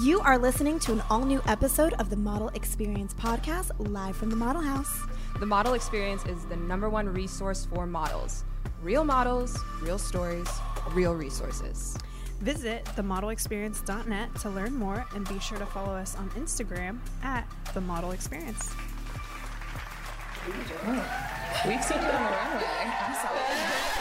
You are listening to an all new episode of the Model Experience podcast live from the Model House. The Model Experience is the number one resource for models. Real models, real stories, real resources. Visit themodelexperience.net to learn more and be sure to follow us on Instagram at the Model Experience. We've seen you on the runway.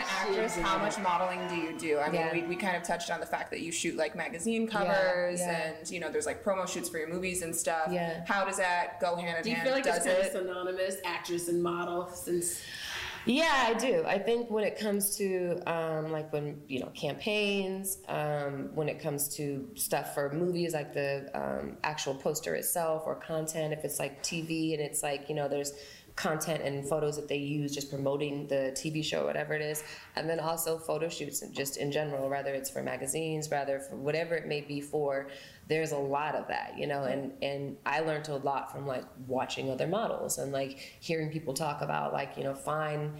An actress, how much modeling do you do? I mean, Yeah. we, we kind of touched on the fact that you shoot like magazine covers yeah. and, you know, there's like promo shoots for your movies and stuff. Yeah. How does that go hand in hand? Do you hand? feel like does it's kind it? of synonymous, actress and model, since Yeah, I do. I think when it comes to um, like when you know campaigns, um, when it comes to stuff for movies, like the um, actual poster itself or content, if it's like TV and it's like you know there's content and photos that they use just promoting the TV show, whatever it is, and then also photo shoots just in general, whether it's for magazines, rather for whatever it may be for. There's a lot of that, you know, and and I learned a lot from like watching other models and like hearing people talk about like you know find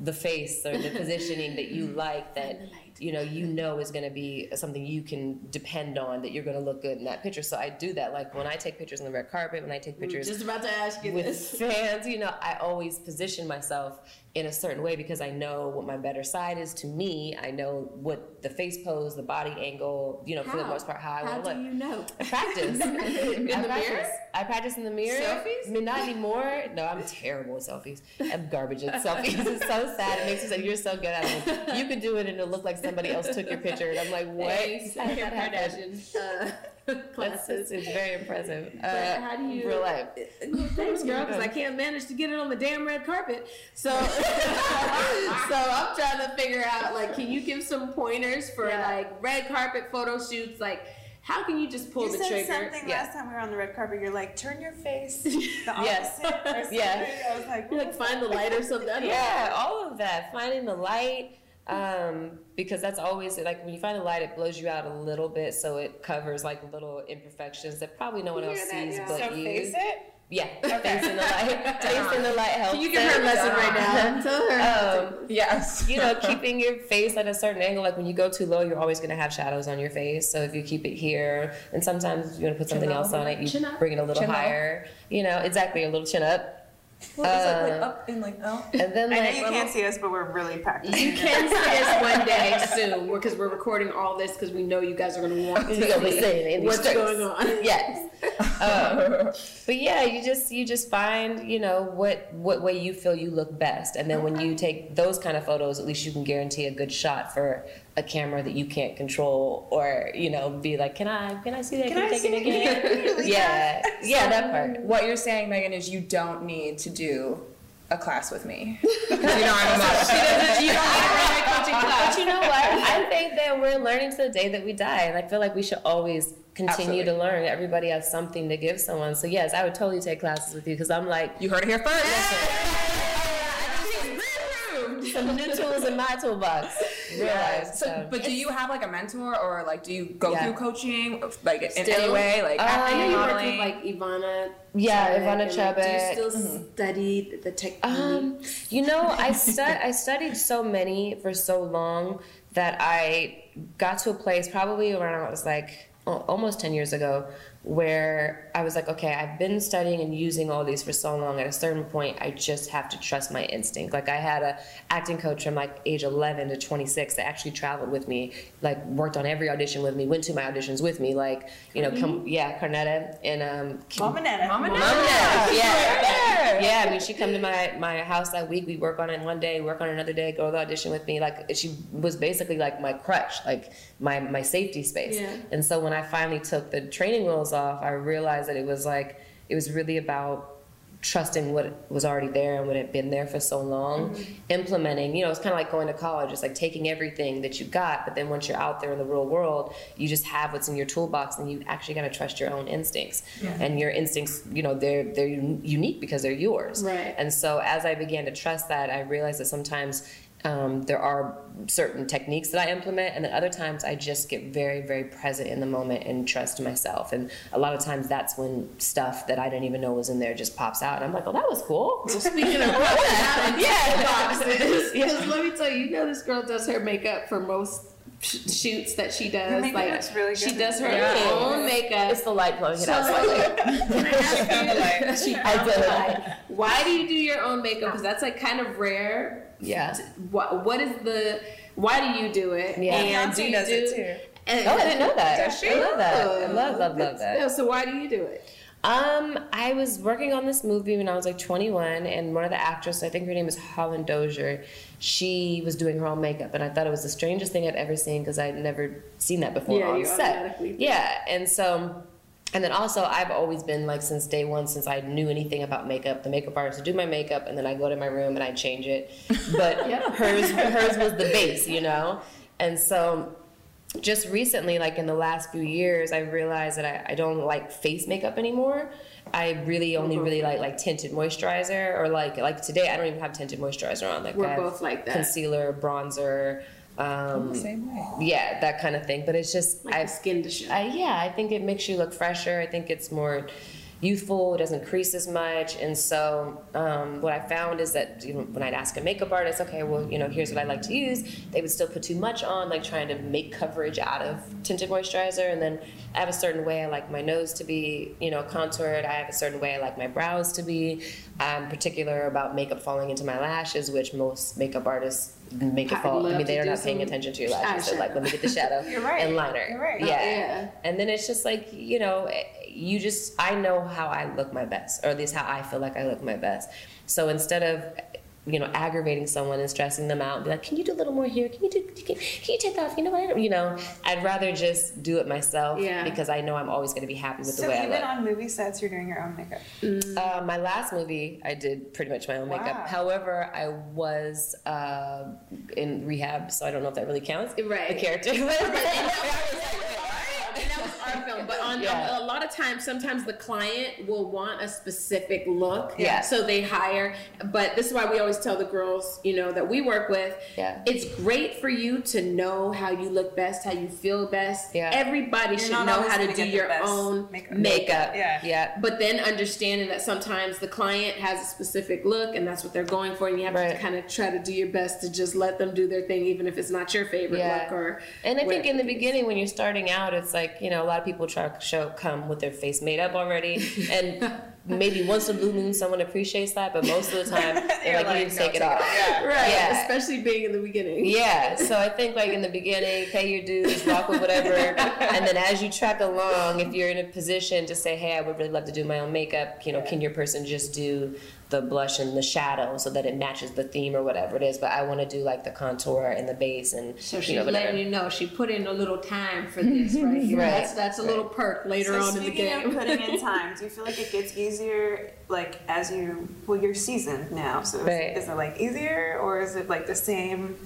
the face or the positioning that you like that you know you know is going to be something you can depend on that you're going to look good in that picture so i do that like when i take pictures on the red carpet when i take mm, pictures just about to ask you with this. fans you know i always position myself in a certain way because i know what my better side is to me i know what the face pose the body angle you know for the most part how i want to do look you know? I practice. In I the practice. mirror? I practice in the mirror. Selfies? I mean, not anymore. No, I'm terrible at selfies. I'm garbage at selfies. It's so sad. It makes me say, you're so good at it. You could do it and it'll look like somebody else took your picture. And I'm like, what? Thanks, How did Kim? Kardashian uh, classes. it's, it's very impressive. But Uh, how do you? Real life. Well, thanks, girl, because I can't manage to get it on the damn red carpet. So, so I'm trying to figure out, like, can you give some pointers for Yeah. like red carpet photo shoots? Like, how can you just pull You the said trigger? something Yeah. last time we were on the red carpet. You're like, turn your face the Yes. opposite or something. Yeah. I was like, like find the light or something. I know. Yeah, all of that. Finding the light, um, because that's always like when you find the light, it blows you out a little bit, so it covers like little imperfections that probably no one else hear that? sees Yeah. but so you. face it. Yeah, face in the light. face in the light helps. Can you give her a it. lesson right now? Tell her. Um, Yes. you know, keeping your face at a certain angle. Like when you go too low, you're always going to have shadows on your face. So if you keep it here, and sometimes you want to put something else on it, you Chin bring it a little Chin up. higher. You know, exactly a little chin up, Well, it's like, like Uh, up and like out. and then I know like you can't see us, but we're really practicing. You can see us one day soon because we're recording all this because we know you guys are going to want to You're gonna be see seeing it in these what's going on. yes. Um, but yeah, you just you just find you know what what way you feel you look best, and then when you take those kind of photos, at least you can guarantee a good shot for a camera that you can't control, or you know be like, can I can I see that? Can I take it again? it? yeah, yeah, that part. What you're saying, Meagan, is you don't need to do a class with me. Because you know I'm a model. you don't need a runway coaching class. But you know what? I think that we're learning to the day that we die, and I feel like we should always continue to learn. Everybody has something to give someone. So yes, I would totally take classes with you because I'm like. You heard it here first. some new tools in my toolbox. Realize. So, but do you have like a mentor or like do you go Yeah. through coaching like in Still? any way like Uh, I acting, know you worked with like Ivana. Yeah, Chubbuck, Ivana and, like, Do you still study the technique? Um, you know, I stu- I studied so many for so long that I got to a place probably around it was like almost 10 years ago where I was like, okay, I've been studying and using all these for so long. At a certain point, I just have to trust my instinct. Like I had a acting coach from like age 11 to 26 that actually traveled with me, like worked on every audition with me, went to my auditions with me, like you know, come yeah, Carnetta and um, Mama Netta. Mama Mama yeah, yeah. I mean, she come to my my house that week. We work on it one day, work on it another day, go to the audition with me. Like she was basically like my crutch, like my my safety space. Yeah. And so when I finally took the training wheels off, I realized that it was like it was really about trusting what was already there and what had been there for so long. Mm-hmm. Implementing you know it's kind of like going to college. It's like taking everything that you got but then once you're out there in the real world you just have what's in your toolbox and you actually got to trust your own instincts. Yeah. and your instincts you know they're they're unique because they're yours. Right. and so as i began to trust that i realized that sometimes um, there are certain techniques that I implement, and then other times I just get very, very present in the moment and trust myself. And a lot of times that's when stuff that I didn't even know was in there just pops out. And I'm like, oh, that was cool. Speaking of yeah. Yeah. boxes, because let me tell you, you know this girl does her makeup for most sh- shoots that she does. Your like looks really she does her Yeah. own makeup. It's the light blowing it out So- slightly. Can I ask found the light. you? She I did. light. Why do you do your own makeup? Because that's like kind of rare. Yeah. What What is the? Why do you do it? Yeah. And Beyonce do you does do? it too. And, Oh, I didn't know that. Does she? I love that. I love, love, love that. No, so why do you do it? Um, I was working on this movie when I was like 21, and one of the actresses, I think her name is Holland Dozier, she was doing her own makeup, and I thought it was the strangest thing I'd ever seen because I'd never seen that before Yeah, on you set. automatically. Yeah, and so. And then also, I've always been like since day one, since I knew anything about makeup, the makeup artist would do my makeup, and then I go to my room and I change it. But hers, hers was the base, you know. And so, just recently, like in the last few years, I realized that I, I don't like face makeup anymore. I really only mm-hmm. really like like tinted moisturizer or like like today I don't even have tinted moisturizer on. Like We're both like that. Concealer, bronzer, um, Same way. yeah, that kind of thing. But it's just Like I the skin to show. I, yeah, I think it makes you look fresher. I think it's more youthful. It doesn't crease as much. And so, um, what I found is that you know, when I'd ask a makeup artist, okay, well, you know, here's what I like to use, they would still put too much on, like trying to make coverage out of tinted moisturizer. And then I have a certain way I like my nose to be, you know, contoured. I have a certain way I like my brows to be. I'm particular about makeup falling into my lashes, which most makeup artists make it fall. I mean, they're not paying attention to your lashes. They're like, let me get the shadow You're right. and liner. You're right. Yeah. yeah. And then it's just like, you know, you just, I know how I look my best, or at least how I feel like I look my best. So instead of, you know, aggravating someone and stressing them out and be like, can you do a little more here? Can you do, can, can you take that off? You know what? I don't, you know, I'd rather just do it myself Yeah. because I know I'm always going to be happy with So the way I look." So even look. on movie sets, you're doing your own makeup. Uh, my last movie, I did pretty much my own makeup. However, I was uh, in rehab, so I don't know if that really counts. Right. The character. And that was our film, but on Yeah. a, lot of times, sometimes the client will want a specific look, Yeah. So they hire. But this is why we always tell the girls, you know, that we work with, Yeah. it's great for you to know how you look best, how you feel best. Yeah. Everybody You're should know how to do your own makeup. makeup. Yeah. Yeah. But then understanding that sometimes the client has a specific look and that's what they're going for, and you have Right. to kind of try to do your best to just let them do their thing, even if it's not your favorite Yeah. look. Or And I think in the beginning, when you're starting out, it's like you know a lot of people try to show come with their face made up already, and maybe once a blue moon someone appreciates that, but most of the time they're You're like, you like, need to "No, take it off. off." Yeah. Right, Yeah. especially being in the beginning. Yeah, so I think like in the beginning, pay your dues, rock with whatever, and then as you track along, if you're in a position to say, hey, I would really love to do my own makeup, you know, can your person just do the blush and the shadow so that it matches the theme or whatever it is? But I want to do like the contour and the base and So you she's know letting you know she put in a little time for this right here. Right. That's that's a little perk later so on in the speaking game. of putting in time, do you feel like it gets easier, like as you, well, you're seasoned now, so is, Right. is it like easier or is it like the same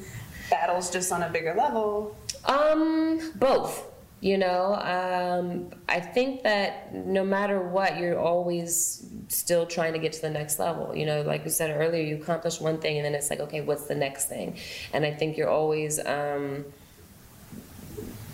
battles just on a bigger level? Um, both. You know, um, I think that no matter what, you're always still trying to get to the next level. You know, like we said earlier, you accomplish one thing and then it's like, okay, what's the next thing? And I think you're always, um,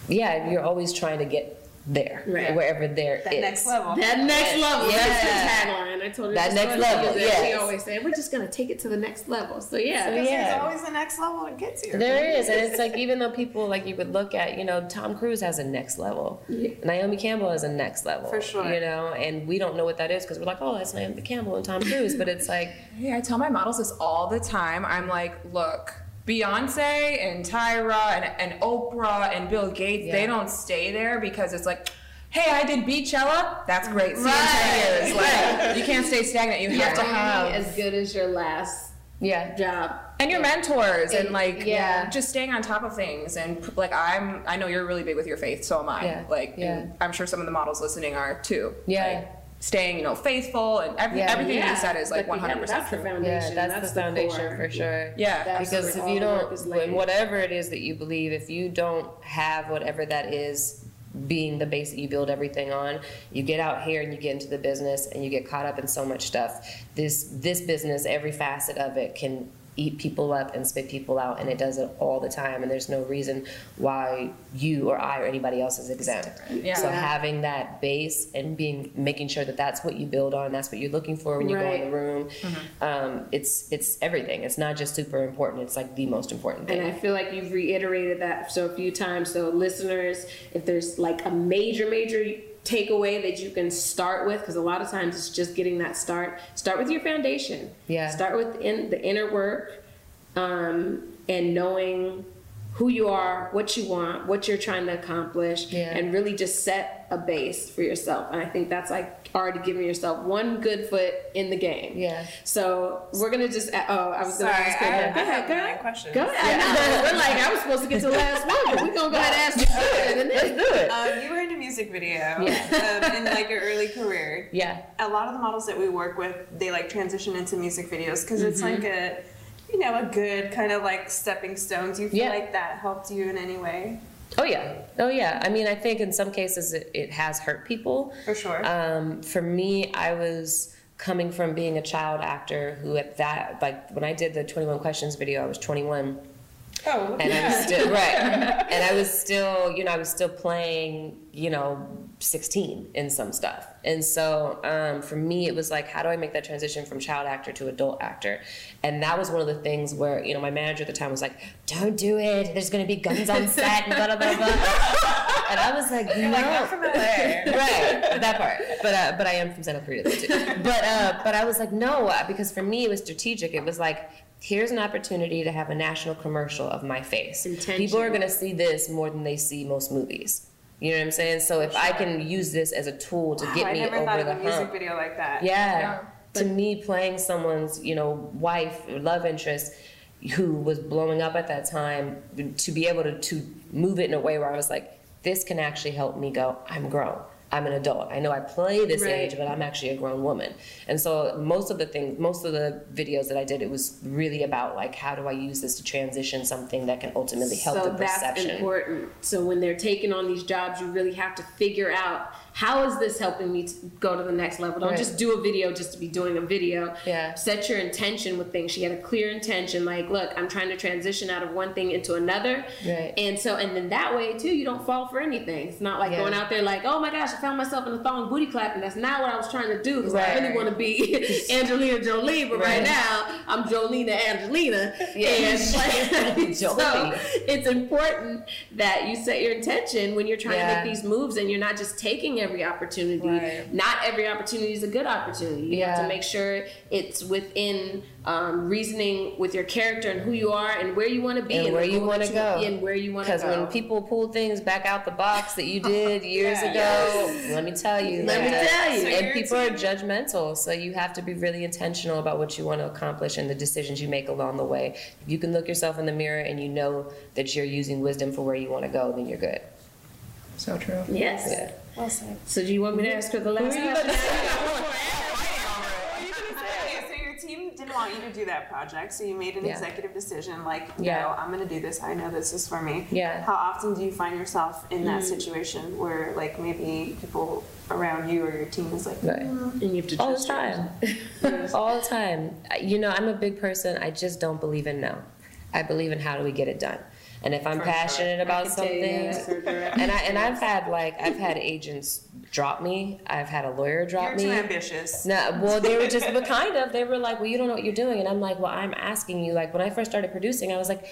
yeah, you're always trying to get there, Right. wherever there That is. next level. that next level. Yeah. That's the tagline. I told her That this next story. level, She yes. always said, "We're just gonna take it to the next level." So yeah, So, yeah. there's always the next level it gets you. There is, and it's like even though people like you would look at, you know, Tom Cruise has a next level, Yeah. Naomi Campbell has a next level, For sure. you know, and we don't know what that is because we're like, oh, that's Naomi Campbell and Tom Cruise, but it's like, Hey, I tell my models this all the time. I'm like, look, Beyonce and Tyra and, and Oprah and Bill Gates, they don't stay there because it's like, hey, I did Beychella. That's great. See you in Right. 10 years. Like, you can't stay stagnant. You have to have as good as your last yeah, job. and your mentors and And- like yeah. just staying on top of things and like i'm i know you're really big with your faith so am i Yeah, like yeah. i'm sure some of the models listening are too Yeah. Like, staying you know faithful and every, Yeah. everything yeah. you said is like 100% That's the true foundation. yeah, that's, the foundation core. for sure. yeah That's because if you don't, is when laid. whatever it is that you believe, if you don't have whatever that is being the base that you build everything on, you get out here and you get into the business and you get caught up in so much stuff. This this business, every facet of it can eat people up and spit people out, and it does it all the time. And there's no reason why you or I or anybody else is exempt. Yeah. So having that base and being making sure that that's what you build on, that's what you're looking for when you go in the Right. room. Um, it's it's everything. It's not just super important. It's like the most important thing. And. I feel like you've reiterated that so a few times. So listeners, if there's like a major, major takeaway that you can start with, because a lot of times it's just getting that start. Start with your foundation. Yeah. Start with in the inner work, um, and knowing who you are, what you want, what you're trying to accomplish, Yeah. and really just set a base for yourself. And I think that's like already giving yourself one good foot in the game. Yeah. So we're gonna just. Oh, I was gonna Sorry, ask I, her. I Go ahead, a girl. million questions. Go ahead. I. We're like, I was supposed to get to the last one, but we're gonna go ahead and ask you good. And then, do it. Um, you were in a music video Yeah. um, in like your early career. Yeah. A lot of the models that we work with, they like transition into music videos because it's Mm-hmm. like a, you know, a good kind of like stepping stone. Do you feel Yeah. like that helped you in any way? Oh yeah. Oh yeah. I mean, I think in some cases it, it has hurt people. For sure. Um, for me, I was coming from being a child actor who at that like when I did the 21 questions video, I was 21 oh, and I was still right, and I was still, you know, I was still playing, you know, 16 in some stuff, and so um, for me, it was like, how do I make that transition from child actor to adult actor? And that was one of the things where, you know, my manager at the time was like, "Don't do it. There's going to be guns on set and blah blah blah." blah. And I was like, "No." like, from LA. right, that part. But uh, but I am from Santa Cruz too. But uh, but I was like, no, because for me it was strategic. It was like, here's an opportunity to have a national commercial of my face. People are gonna see this more than they see most movies. You know what I'm saying? So if I can use this as a tool to Wow, get me over the hump. I never thought of the a music hump. video like that. Yeah. To me, playing someone's, you know, wife, or love interest, who was blowing up at that time, to be able to, to move it in a way where I was like, this can actually help me go, I'm grown. I'm an adult. I know I play this Right. age, but I'm actually a grown woman. And so most of the things, most of the videos that I did, it was really about like, how do I use this to transition something that can ultimately help so the that's perception. important. So when they're taking on these jobs, you really have to figure out how is this helping me to go to the next level. Don't Right. just do a video just to be doing a video. Yeah. Set your intention with things. She had a clear intention, like, look, I'm trying to transition out of one thing into another. Right. And so, and then that way too, you don't fall for anything. It's not like Yeah. going out there like, oh my gosh, I found myself in a thong booty clapping. That's not what I was trying to do because I really want to be Angelina Jolie, but right, Right. now I'm Jolina Angelina. Yeah. And so it's important that you set your intention when you're trying Yeah. to make these moves and you're not just taking every opportunity. Right. Not every opportunity is a good opportunity. You have to make sure it's within um, reasoning with your character and who you are and where you want to be And the where you wanna go. and where you want to go. Because when people pull things back out the box that you did years Yeah. ago, let me tell you. Let me tell you. So and people are judgmental, so you have to be really intentional about what you want to accomplish and the decisions you make along the way. If you can look yourself in the mirror and you know that you're using wisdom for where you want to go, then you're good. So true. yes. Yeah. Well said. So do you want me to ask her the last question? didn't want you to do that project, so you made an Yeah. executive decision like, Yeah. no, I'm going to do this. I know this is for me. Yeah. How often do you find yourself in that mm. situation where, like, maybe people around you or your team is like, Right. Mm, and you have to choose All the time. All the time. You know, I'm a big person. I just don't believe in no. I believe in how do we get it done. And if I'm For sure. passionate about can something, that's her direct and I and I've had like I've had agents drop me. I've had a lawyer drop you're me. too ambitious? No, well, they were just, but kind of. They were like, well, you don't know what you're doing. And I'm like, well, I'm asking you. Like, when I first started producing, I was like,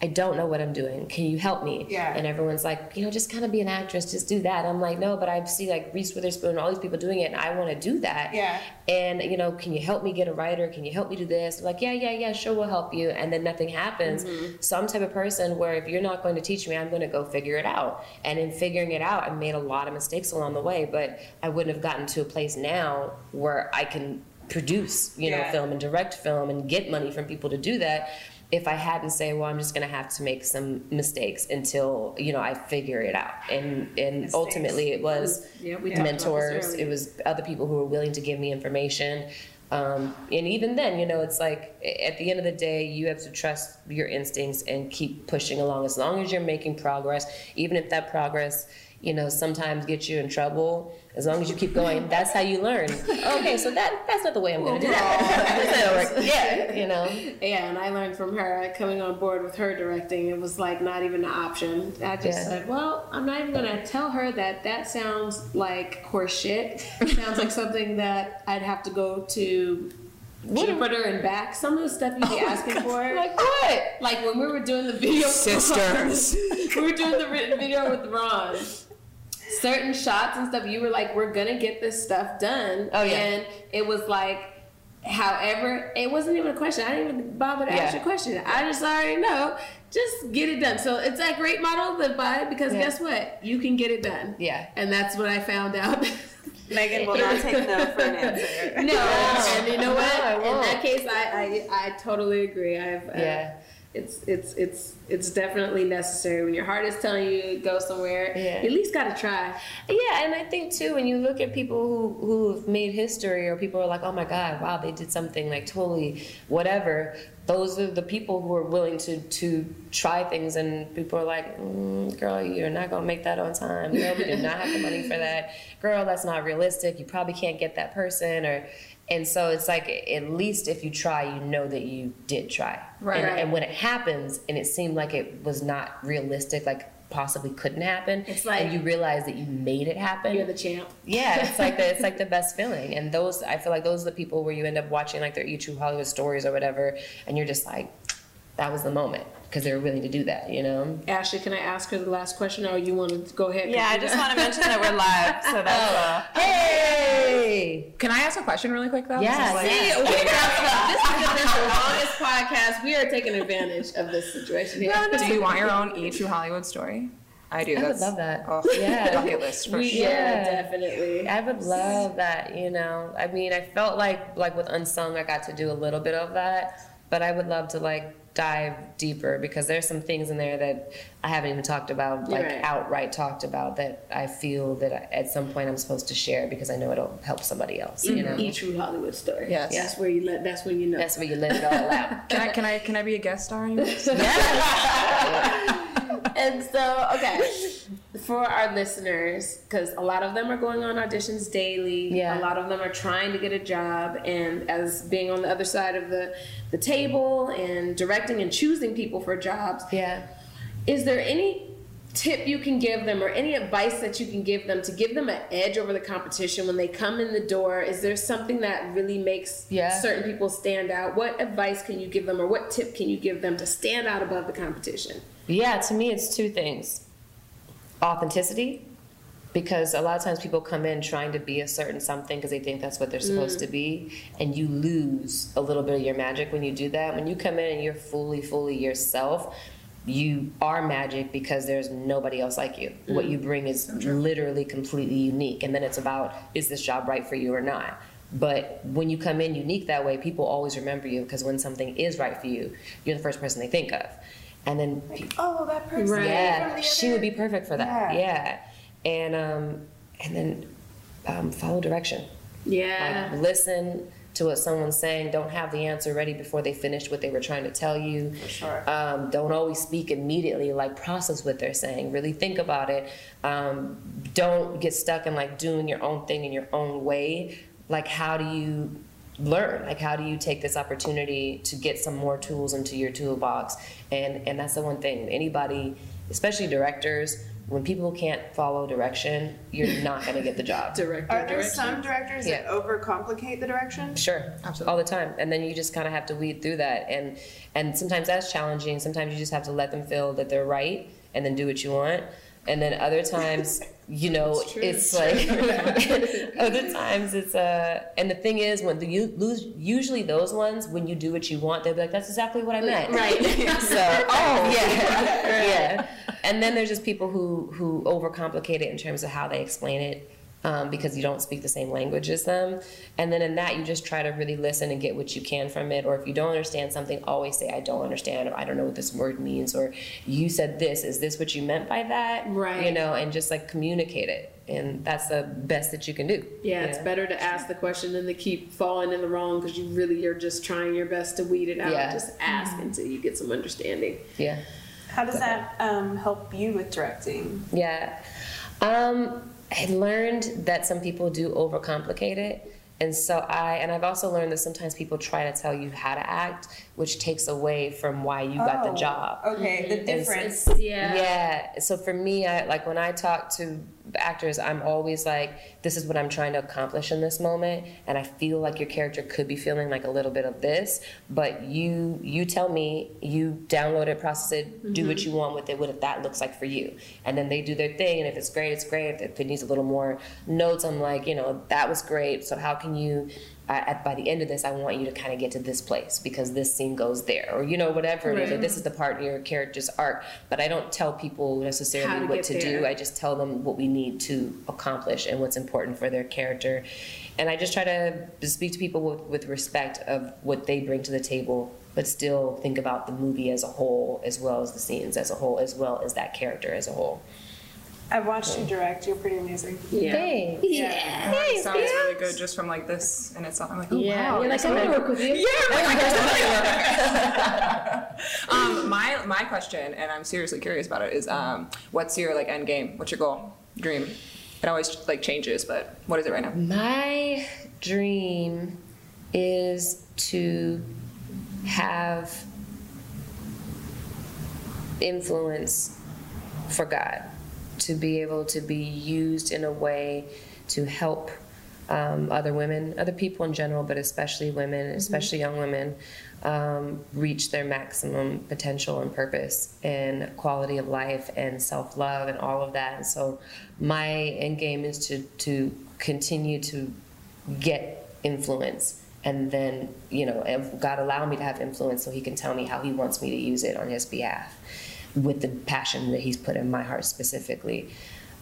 I don't know what I'm doing. Can you help me? Yeah. And everyone's like, you know, just kind of be an actress, just do that. I'm like, no, but I see like Reese Witherspoon and all these people doing it, and I want to do that. Yeah. And, you know, can you help me get a writer? Can you help me do this? I'm like, yeah, yeah, yeah, sure, we'll help you. And then nothing happens. Mm-hmm. So I'm type of person where if you're not going to teach me, I'm going to go figure it out. And in figuring it out, I made a lot of mistakes along the way, but I wouldn't have gotten to a place now where I can produce, you know, Yeah. film and direct film and get money from people to do that. If I hadn't say, well, I'm just going to have to make some mistakes until you know I figure it out, and and ultimately it was Yeah, we talked about this mentors, it was other people who were willing to give me information. Um, and even then, you know, it's like at the end of the day, you have to trust your instincts and keep pushing along. As long as you're making progress, even if that progress you know, sometimes gets you in trouble. As long as you keep going, that's how you learn. Okay, so that that's not the way I'm gonna do that. That's not gonna work. Yeah, you know. Yeah, and I learned from her coming on board with her directing. It was like not even an option. I just Yeah. said, "Well, I'm not even gonna tell her that that sounds like horse shit. sounds like something that I'd have to go to Jupiter and back. Some of the stuff you'd be oh asking for, Like what? like when we were doing the video, Sisters. we were doing the written video with Ron. Certain shots and stuff, you were like, "We're gonna get this stuff done." Oh, yeah. and it was like. However, it wasn't even a question. I didn't even bother to ask Yeah. you a question. I just already know. Just get it done. So it's that great model to live by because Yeah. guess what? You can get it done. Yeah. And that's what I found out. Meagan will not take no for an answer. no, and you know what? No, I In that case, I, I I totally agree. I've uh, Yeah. It's it's it's it's definitely necessary when your heart is telling you to go somewhere. Yeah. You at least got to try. Yeah, and I think too when you look at people who who've made history or people are like, oh my God, wow, they did something like totally whatever. Those are the people who are willing to to try things, and people are like, mm, girl, you're not gonna make that on time. Girl, we do not have the money for that. Girl, that's not realistic. You probably can't get that person, or and so it's like at least if you try, you know that you did try. Right. And, Right. and when it happens, and it seemed like it was not realistic, like possibly couldn't happen, It's like- and you realize that you made it happen. You're the champ. Yeah, it's like the it's like the best feeling, and those I feel like those are the people where you end up watching like their E True Hollywood stories or whatever, and you're just like, that was the moment because they were willing to do that, you know. Ashley, can I ask her the last question, or you want to go ahead? Yeah, I just want to mention that we're live, so that's uh, Hey, Can I ask a question really quick though? Yeah, This is See, we got this has been the longest podcast. We are taking advantage of this situation here. Do you want your own E True Hollywood story? I do. I would love that. Oh, Yeah. bucket list for We, sure. yeah, Yeah. definitely. I would love that, you know. I mean, I felt like like with Unsung, I got to do a little bit of that, but I would love to like dive deeper because there's some things in there that I haven't even talked about, like Right. outright talked about that I feel that I, at some point I'm supposed to share because I know it'll help somebody else. You know, E true Hollywood story. Yes. That's where you let. That's when you know. that's where you let it all out. Can I can I can I be a guest star? on yours? and so, okay, for our listeners, because a lot of them are going on auditions daily. Yeah. A lot of them are trying to get a job, and as being on the other side of the the table and directing and choosing people for jobs, yeah. is there any tip you can give them or any advice that you can give them to give them an edge over the competition when they come in the door is there something that really makes Yeah. certain people stand out what advice can you give them or what tip can you give them to stand out above the competition Yeah, to me, it's two things authenticity, because a lot of times people come in trying to be a certain something because they think that's what they're supposed mm. to be, and you lose a little bit of your magic when you do that. When you come in and you're fully, fully yourself, you are magic because there's nobody else like you. What you mm. bring is literally completely unique, and then it's about is this job right for you or not. But when you come in unique that way, people always remember you because when something is right for you, you're the first person they think of. And then oh, that person. Right. yeah, from the she would be perfect for that. Yeah. Yeah, and um, and then um, follow direction. yeah Like listen to what someone's saying. Don't have the answer ready before they finished what they were trying to tell you. For sure. Um, don't always speak immediately. Like process what they're saying. Really think about it. Um, don't get stuck in like doing your own thing in your own way. Like how do you learn? Like how do you take this opportunity to get some more tools into your toolbox? And and that's the one thing. Anybody, especially directors. When people can't follow direction, you're not going to get the job. director Are there direction. some directors that overcomplicate the direction? Sure, Absolutely. all the time, and then you just kind of have to weed through that, and and sometimes that's challenging. Sometimes you just have to let them feel that they're right, and then do what you want. And then other times, you know, it's, like other times it's uh. And the thing is, when the, you lose, usually those ones, when you do what you want, they'll be like, "That's exactly what I meant." Right. so, oh yeah, yeah. And then there's just people who who overcomplicate it in terms of how they explain it. Um, because you don't speak the same language as them. And then in that, you just try to really listen and get what you can from it. Or if you don't understand something, always say, I don't understand, or I don't know what this word means, or you said this. Is this what you meant by that? Right. You know, and just like communicate it. And that's the best that you can do. yeah, it's better to ask the question than to keep falling in the wrong because you really are just trying your best to weed it out. Yeah. Just ask until you get some understanding. Yeah. How does that um, help you with directing? Yeah. Um, I learned that some people do overcomplicate it. And so I, and I've also learned that sometimes people try to tell you how to act, which takes away from why you got the Oh, job. Okay, the It's- difference. Yeah. Yeah. So for me, I like when I talk to actors, I'm always like, this is what I'm trying to accomplish in this moment, and I feel like your character could be feeling like a little bit of this, but you you tell me, you download it, process it, do what mm-hmm. you want with it, what if that looks like for you, and then they do their thing, and if it's great, it's great. If it needs a little more notes, I'm like, you know, that was great. So how can you? I, at, by the end of this, I want you to kind of get to this place because this scene goes there, or you know, whatever it is. Or this is the part in your character's arc. But I don't tell people necessarily to what to there. do. I just tell them what we need to accomplish and what's important for their character. And I just try to speak to people with, with respect of what they bring to the table, but still think about the movie as a whole, as well as the scenes as a whole, as well as that character as a whole. I've watched you direct. You're pretty amazing. Yeah. Thanks. Yeah. Oh, it sounds really good just from like this, and it's not I'm like, oh Yeah. wow. You're like, I want to work with you. Yeah, like, I can totally um, my my question, and I'm seriously curious about it, is um, what's your like end game? What's your goal, dream? It always like changes, but what is it right now? My dream is to have influence for God, to be able to be used in a way to help um, other women, other people in general, but especially women, especially young women, um, reach their maximum potential and purpose and quality of life and self love and all of that. And so, my end game is to to continue to get influence and then you know god allow me to have influence so he can tell me how he wants me to use it on his behalf with the passion that he's put in my heart specifically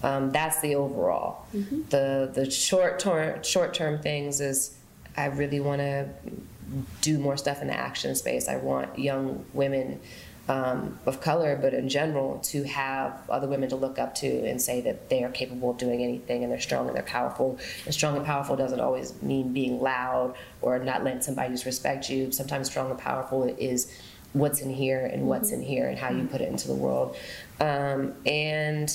um, that's the overall the the short term short term things is i really want to do more stuff in the action space i want young women um, of color, but in general, to have other women to look up to and say that they are capable of doing anything and they're strong and they're powerful. And strong and powerful doesn't always mean being loud or not letting somebody disrespect you. Sometimes strong and powerful is what's in here and what's in here and how you put it into the world. Um, and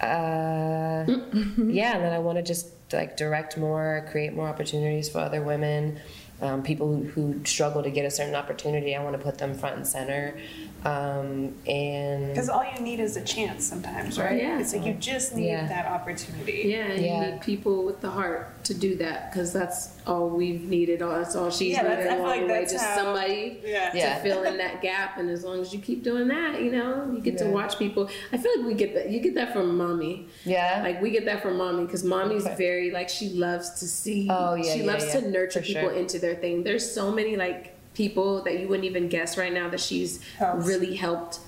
uh, yeah, and then I want to just like direct more, create more opportunities for other women, um, people who, who struggle to get a certain opportunity. I want to put them front and center, um, and Because all you need is a chance sometimes, right? Yeah. It's like you just need Yeah. that opportunity. Yeah, and Yeah. you need people with the heart to do that because that's all we've needed. All that's all she's Yeah, needed I along like the way. that's Just how- somebody Yeah. to Yeah. fill in that gap. And as long as you keep doing that, you know, you get to watch people. I feel like we get that. You get that from mommy. yeah, Like we get that from mommy because mommy's Okay. very like she loves to see. Oh, yeah, She yeah, loves yeah, to nurture for people sure. into their thing. There's so many like people that you wouldn't even guess right now that she's Helps. really helped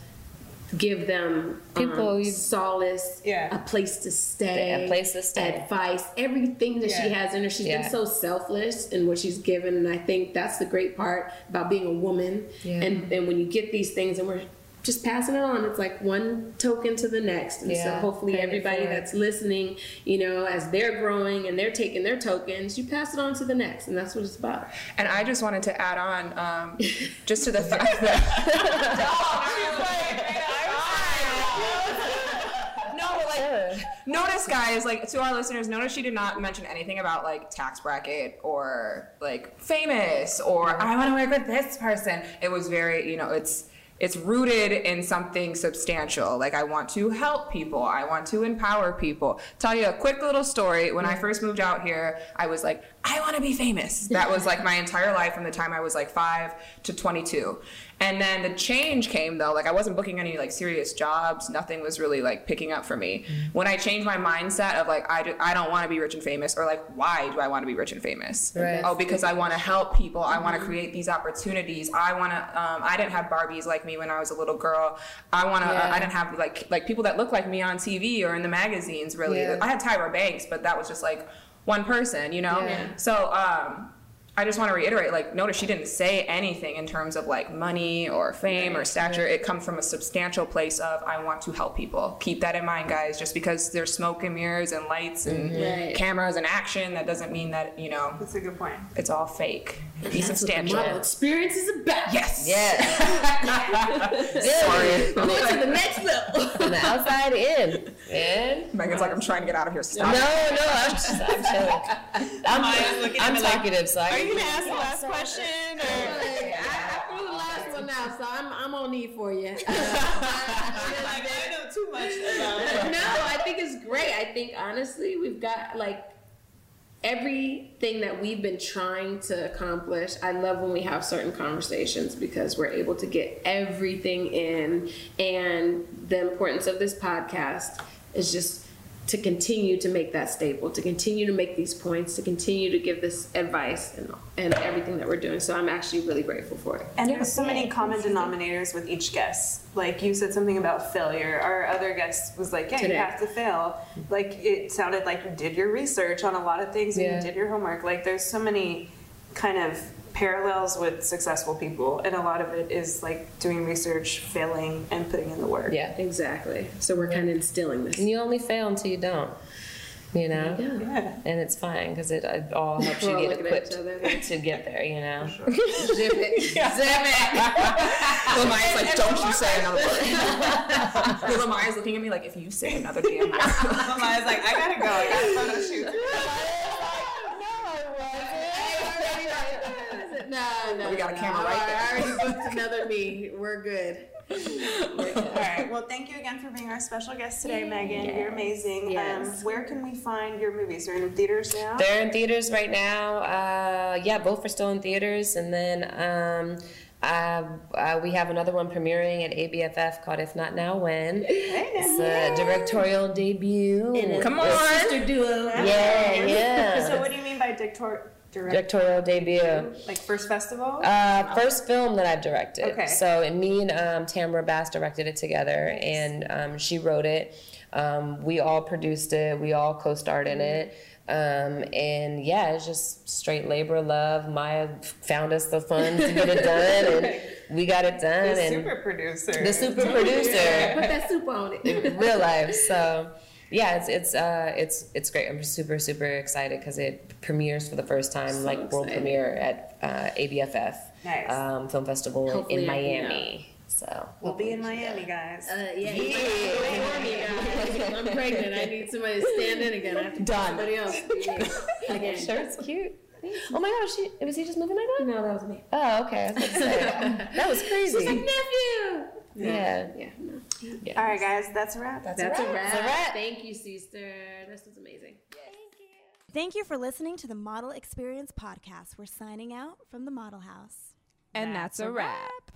give them People um, solace, Yeah. a place to stay, A place to stay. advice, everything that she has in her. She's Yeah. been so selfless in what she's given, and I think that's the great part about being a woman. Yeah. And and when you get these things, and we're just passing it on, it's like one token to the next. And so hopefully everybody that's listening, you know, as they're growing and they're taking their tokens, you pass it on to the next, and that's what it's about. And I just wanted to add on, um, just to the fact that. no, like, notice, guys, like to our listeners, notice she did not mention anything about like tax bracket or like famous or I want to work with this person. It was very, you know, it's it's rooted in something substantial. Like I want to help people. I want to empower people. Tell you a quick little story. When I first moved out here, I was like, I want to be famous. That was like my entire life from the time I was like five to 22. And then the change came though. Like I wasn't booking any like serious jobs. Nothing was really like picking up for me. When I changed my mindset of like I, do, I don't want to be rich and famous or like why do I want to be rich and famous? Right. Oh, because I want to help people. I want to create these opportunities. I want to. Um, I didn't have Barbies like me when I was a little girl. I want to. Yeah. I didn't have like like people that look like me on TV or in the magazines. Really, Yeah. I had Tyra Banks, but that was just like one person, you know. Yeah. So. Um, I just want to reiterate, like, notice she didn't say anything in terms of like money or fame or stature. It comes from a substantial place of I want to help people. Keep that in mind, guys. Just because there's smoke and mirrors and lights and mm-hmm. Right. cameras and action, that doesn't mean that you know That's a good point. it's all fake. Be That's what the substantial. model experience is about. Yes. yeah. Sorry. Go to the next level. from the outside in, man. Meagan's like, I'm trying to get out of here. Stop. no, no, I'm just, I'm chilling. I'm, Maya's looking I'm me like, talkative, so I Are you can gonna ask the last question? Or? I, I threw the last one out, so I'm, I'm on need for you. like, I know too much no, I think it's great. I think honestly, we've got like everything that we've been trying to accomplish. I love when we have certain conversations because we're able to get everything in, and the importance of this podcast is just to continue to make that stable, to continue to make these points, to continue to give this advice and, and everything that we're doing. So I'm actually really grateful for it. And there's so many common denominators with each guest. Like you said something about failure. Our other guest was like, "Yeah, Today. you have to fail." Like it sounded like you did your research on a lot of things and Yeah. you did your homework. Like there's so many kind of parallels with successful people, and a lot of it is like doing research, failing, and putting in the work. Yeah. Exactly. So we're kind of instilling this. And you only fail until you don't. You know? Yeah. And it's fine because it, it all helps you We're all get equipped to get there, you know? Zip it. Zip it. Well, Maya's like, don't you say another word. Well, Maya's looking at me like, if you say another damn word. Maya's like, I gotta go. I got a photo shoot. No, no. We got a no. camera I- right there. I already booked another me. We're good. All right. Well, thank you again for being our special guest today, Meagan. You're amazing. Yes. Um, where can we find your movies? They're in theaters now. They're in theaters right now. Uh, yeah, both are still in theaters. And then um, uh, uh, we have another one premiering at ABFF called If Not Now When. It's a directorial debut. Come on. Sister duo. Yeah, yeah. So, what do you mean by dictor- direct? Directorial debut. Like first festival? Uh, first film that I've directed. Okay. So and me and um, Tamara Bass directed it together, and um, she wrote it. Um, we all produced it. We all co-starred in it. Um, and yeah, it's just straight labor love. Maya found us the funds to get it done, and we got it done. The and super producer. the super producer Put that soup on it. in real life. So yeah, it's it's uh it's it's great. I'm super super excited because it premieres for the first time, like world premiere at uh, ABFF Nice. um, Film Festival Hopefully in I can go. Miami. So we'll be in Miami, guys. Uh, yeah, you might be before me, guys. I'm pregnant. I need somebody to stand in again. I have to Done. somebody else. to be me Again. shirt's cute. Oh my gosh, she, was he just moving like that? No, that was me. Oh, okay. I was about to say, that was crazy. Nephew. Yeah. Yeah. No. All right, guys, that's a wrap. That's a wrap. That's a wrap. Thank you, sister. This was amazing. Thank you Thank you for listening to the Model Experience Podcast. We're signing out from the Model House. And that's a wrap.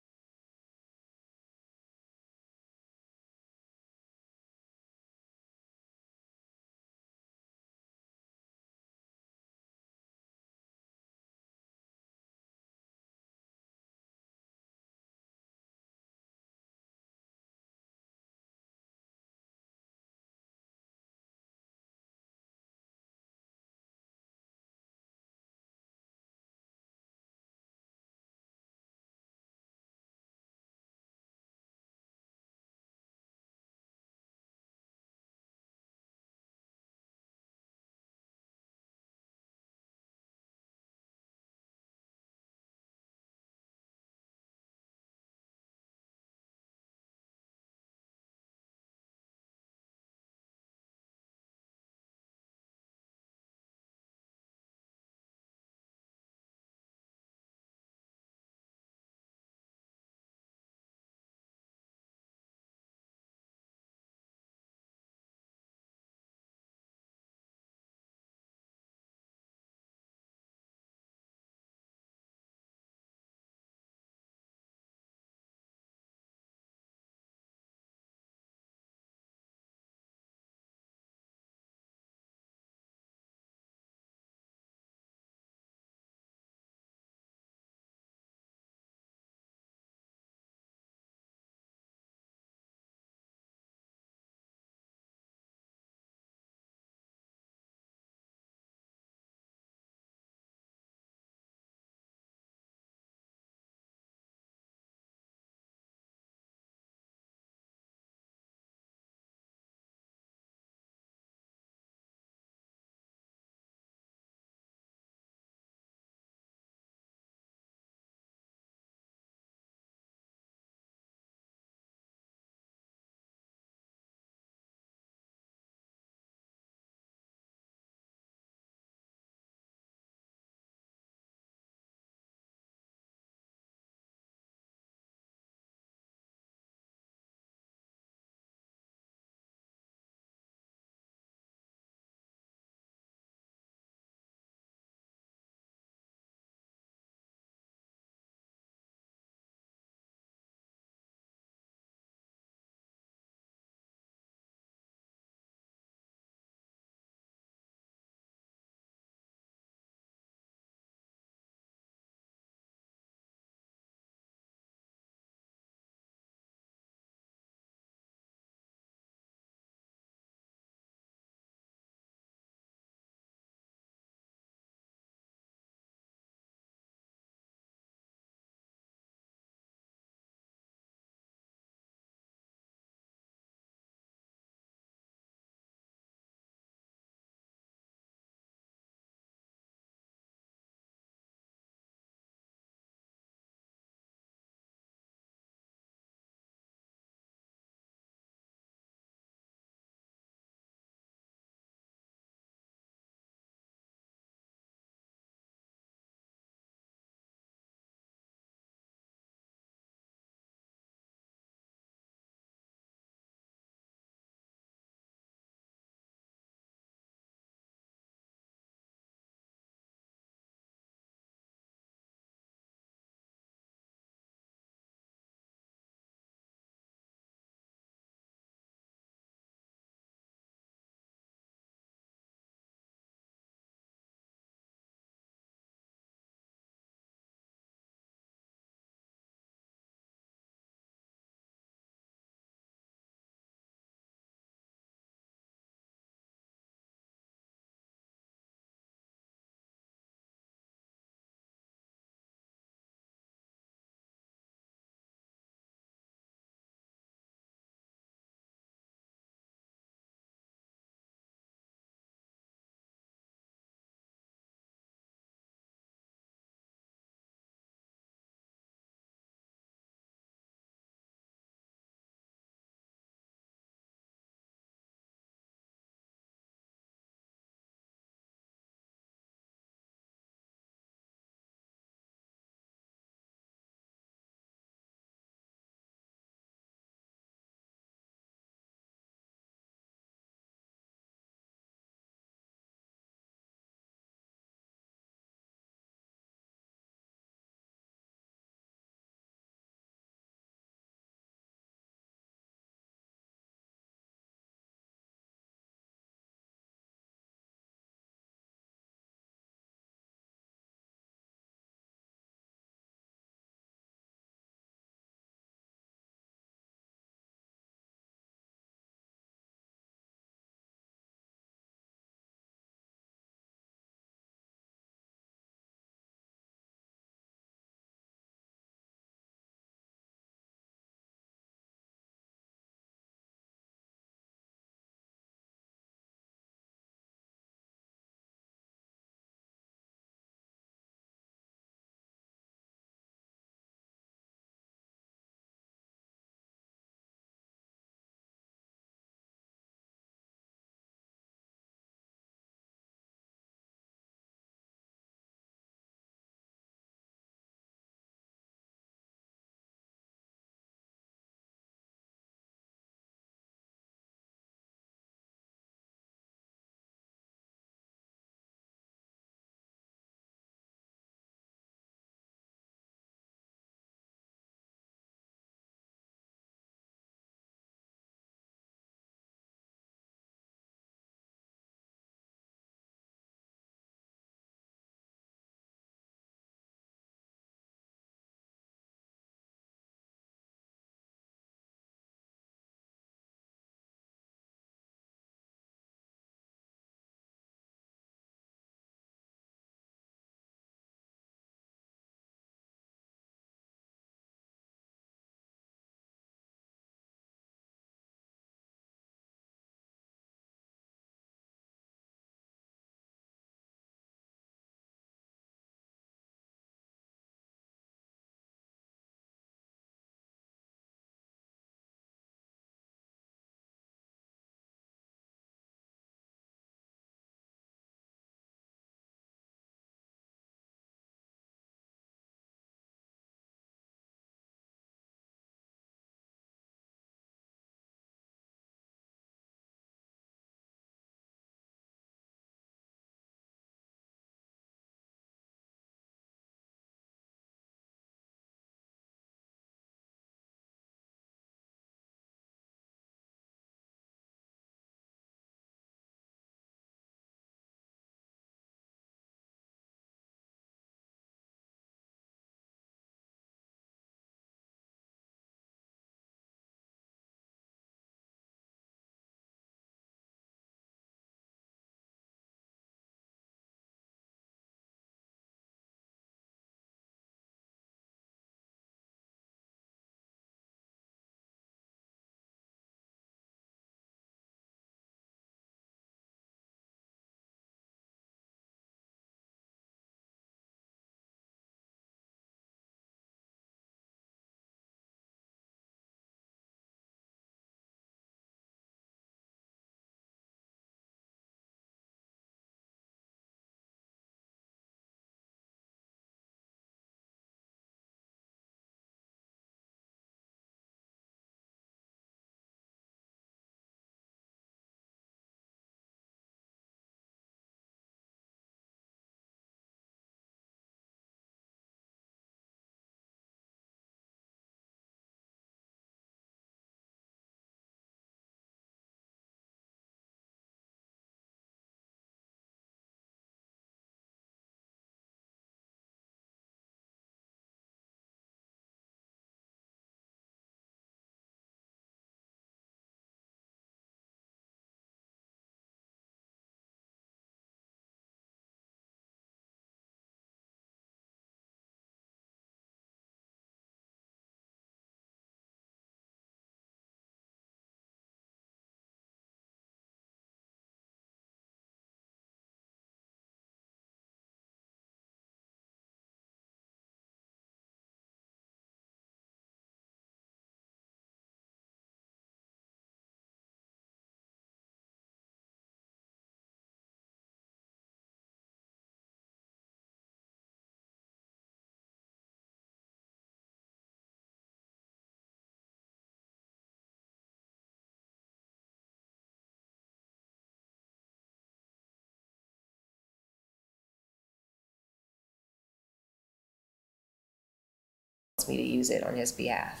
Wants me to use it on his behalf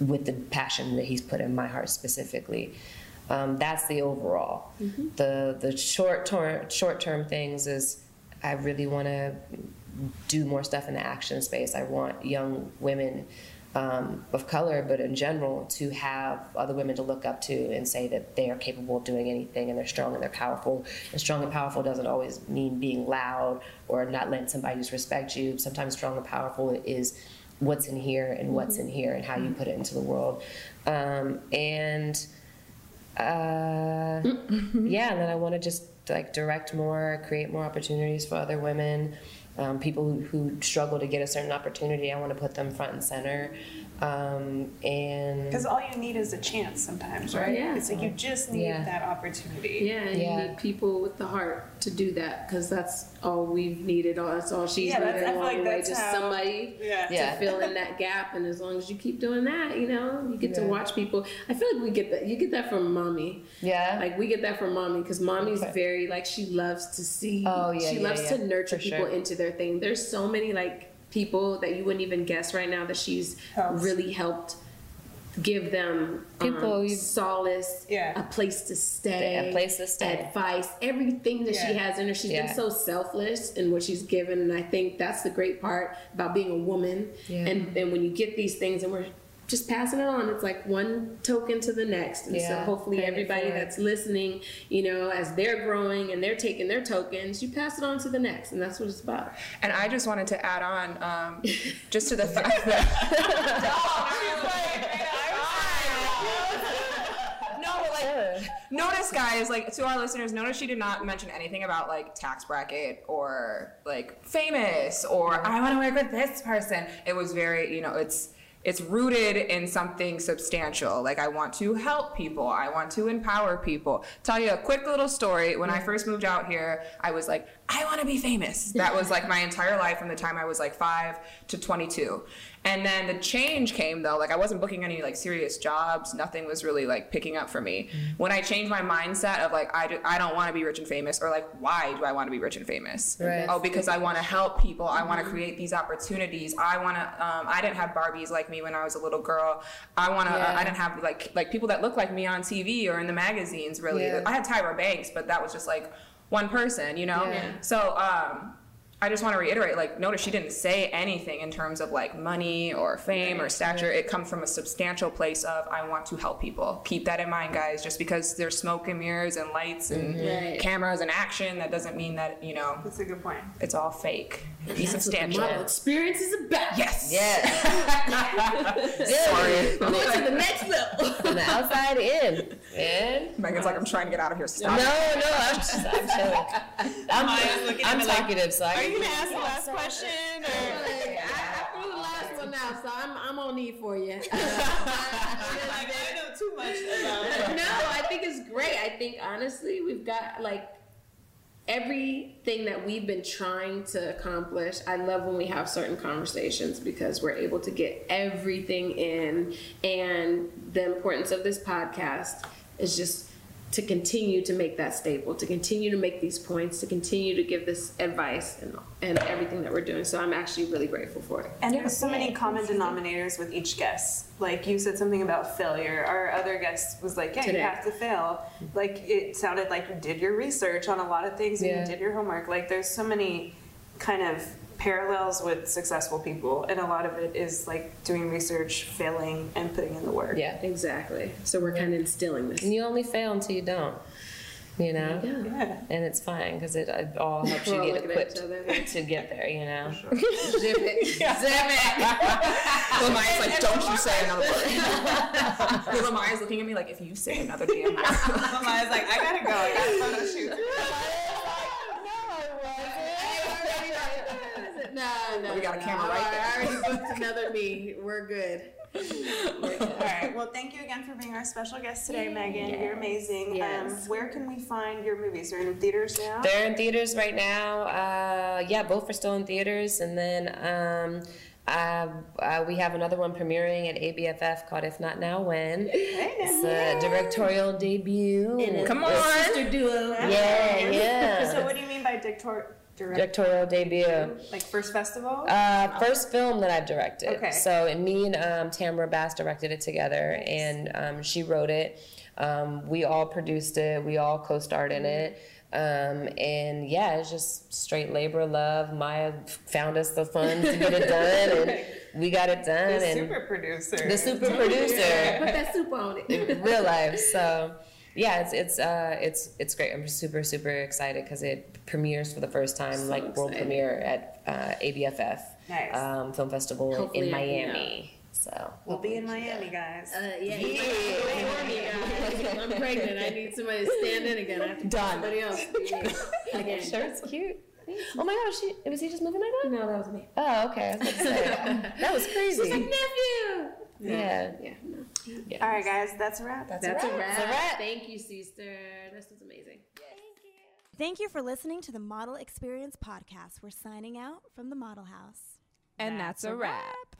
with the passion that he's put in my heart specifically. Um, that's the overall. The the short term short term things is I really want to do more stuff in the action space. I want young women um, of color, but in general, to have other women to look up to and say that they are capable of doing anything and they're strong and they're powerful. And strong and powerful doesn't always mean being loud or not letting somebody disrespect you. Sometimes strong and powerful is what's in here and what's in here and how you put it into the world. Um, and uh, yeah, and then I want to just like direct more, create more opportunities for other women, um, people who, who struggle to get a certain opportunity. I want to put them front and center, um, and Because all you need is a chance sometimes, right? Yeah. It's like you just need Yeah. that opportunity. Yeah, and Yeah. you need people with the heart to do that because that's all we've needed. All that's all she's Yeah, that's- needed along like the way. that's Just how- somebody Yeah. Yeah. to fill in that gap. And as long as you keep doing that, you know, you get to watch people. I feel like we get that. You get that from mommy. yeah, Like we get that from mommy because mommy's Okay. very like she loves to see. Oh, yeah, She yeah, loves yeah, to nurture for people sure. into their thing. There's so many like people that you wouldn't even guess right now that she's Helps. really helped give them People um, solace, Yeah. a place to stay, A place to stay. advice, everything that she has in her. She's Yeah. been so selfless in what she's given, and I think that's the great part about being a woman. Yeah. And and when you get these things, and we're just passing it on, it's like one token to the next. And so hopefully everybody that's listening, you know, as they're growing and they're taking their tokens, you pass it on to the next, and that's what it's about. And I just wanted to add on, um, just to the fact that. no, but like, notice, guys, like to our listeners, notice she did not mention anything about like tax bracket or like famous or I want to work with this person. It was very, you know, it's it's rooted in something substantial. Like I want to help people. I want to empower people. Tell you a quick little story. When I first moved out here, I was like, I want to be famous. That was like my entire life from the time I was like 5 to 22. And then the change came though, like I wasn't booking any like serious jobs. Nothing was really like picking up for me. When I changed my mindset of like I, do, I don't want to be rich and famous or like why do I want to be rich and famous? Right. Oh, because I want to help people. I want to create these opportunities. I want to. Um, I didn't have Barbies like me when I was a little girl. I want to. Yeah. Uh, I didn't have like like people that look like me on TV or in the magazines. Really, Yeah. I had Tyra Banks, but that was just like one person, you know. Yeah. So um, I just want to reiterate. Like, notice she didn't say anything in terms of like money or fame or stature. It comes from a substantial place of I want to help people. Keep that in mind, guys. Just because there's smoke and mirrors and lights and mm-hmm. Right. cameras and action, that doesn't mean that you know That's a good point. it's all fake. Be That's what the substantial. model experience is about. Yes. yeah. Sorry. Go to the next level. From the outside in, man. Meagan's like, I'm trying to get out of here. No, Stop. no, I'm just, I'm chilling. I'm, Maya's looking I'm me like, talkative, so I Are you gonna ask the last question? Or? I, I threw the last one out, so I'm, I'm on need for you. like, I know too much about no, I think it's great. I think honestly, we've got like everything that we've been trying to accomplish. I love when we have certain conversations because we're able to get everything in, and the importance of this podcast is just to continue to make that stable, to continue to make these points, to continue to give this advice and, and everything that we're doing. So I'm actually really grateful for it. And there's so many common denominators with each guest. Like you said something about failure. Our other guest was like, "Yeah, Today. you have to fail." Like it sounded like you did your research on a lot of things and Yeah. you did your homework. Like there's so many kind of parallels with successful people, and a lot of it is like doing research, failing, and putting in the work. Yeah. Exactly. So we're kind of instilling this. And you only fail until you don't. You know? Yeah. Yeah. And it's fine because it, it all helps We're you get equipped there. to get there, you know? Zip it. Zip it. Lil Maya's like, don't you say another word. Lil Maya's looking at me like, if you say another damn word. Maya's like, I gotta go. I got a photo shoot. No, no. We got a no. camera right I- there. I already booked another me. We're good. All right. Well, thank you again for being our special guest today, Meagan. You're amazing. Yes. Um, where can we find your movies? They're in theaters now. They're in theaters right now. Uh, yeah, both are still in theaters. And then um, uh, uh, we have another one premiering at ABFF called If Not Now When. It's a directorial debut. Come on. Sister duo. Yeah, yeah. So, what do you mean by dictor- directorial debut. Like first festival? Uh, first film that I've directed. Okay. So, and me and um, Tamara Bass directed it together, and um, she wrote it. Um, we all produced it. We all co-starred in it. Um, and yeah, it's just straight labor love. Maya found us the funds to get it done, and we got it done. the and super producer. the super producer Put that soup on it. in real life. So yeah, it's it's uh it's it's great. I'm super super excited because it premieres for the first time, like world premiere at uh, ABFF Nice. um, Film Festival Hopefully in I can Miami. So We'll be in Miami, guys. Uh, yeah, you might have to inform me, guys. I'm pregnant. I need somebody to stand in again. I have to get Done. somebody else. to be me Again. shirt's cute. Oh my gosh, she, was he just moving like that? No, that was me. Oh, okay. I was about to say that was crazy. She's like nephew. yeah. Yeah, no. All right, guys, that's a wrap. That's a wrap. That's a wrap. Thank you, sister. This was amazing. Thank you Thank you for listening to the Model Experience Podcast. We're signing out from the Model House. And that's, a wrap.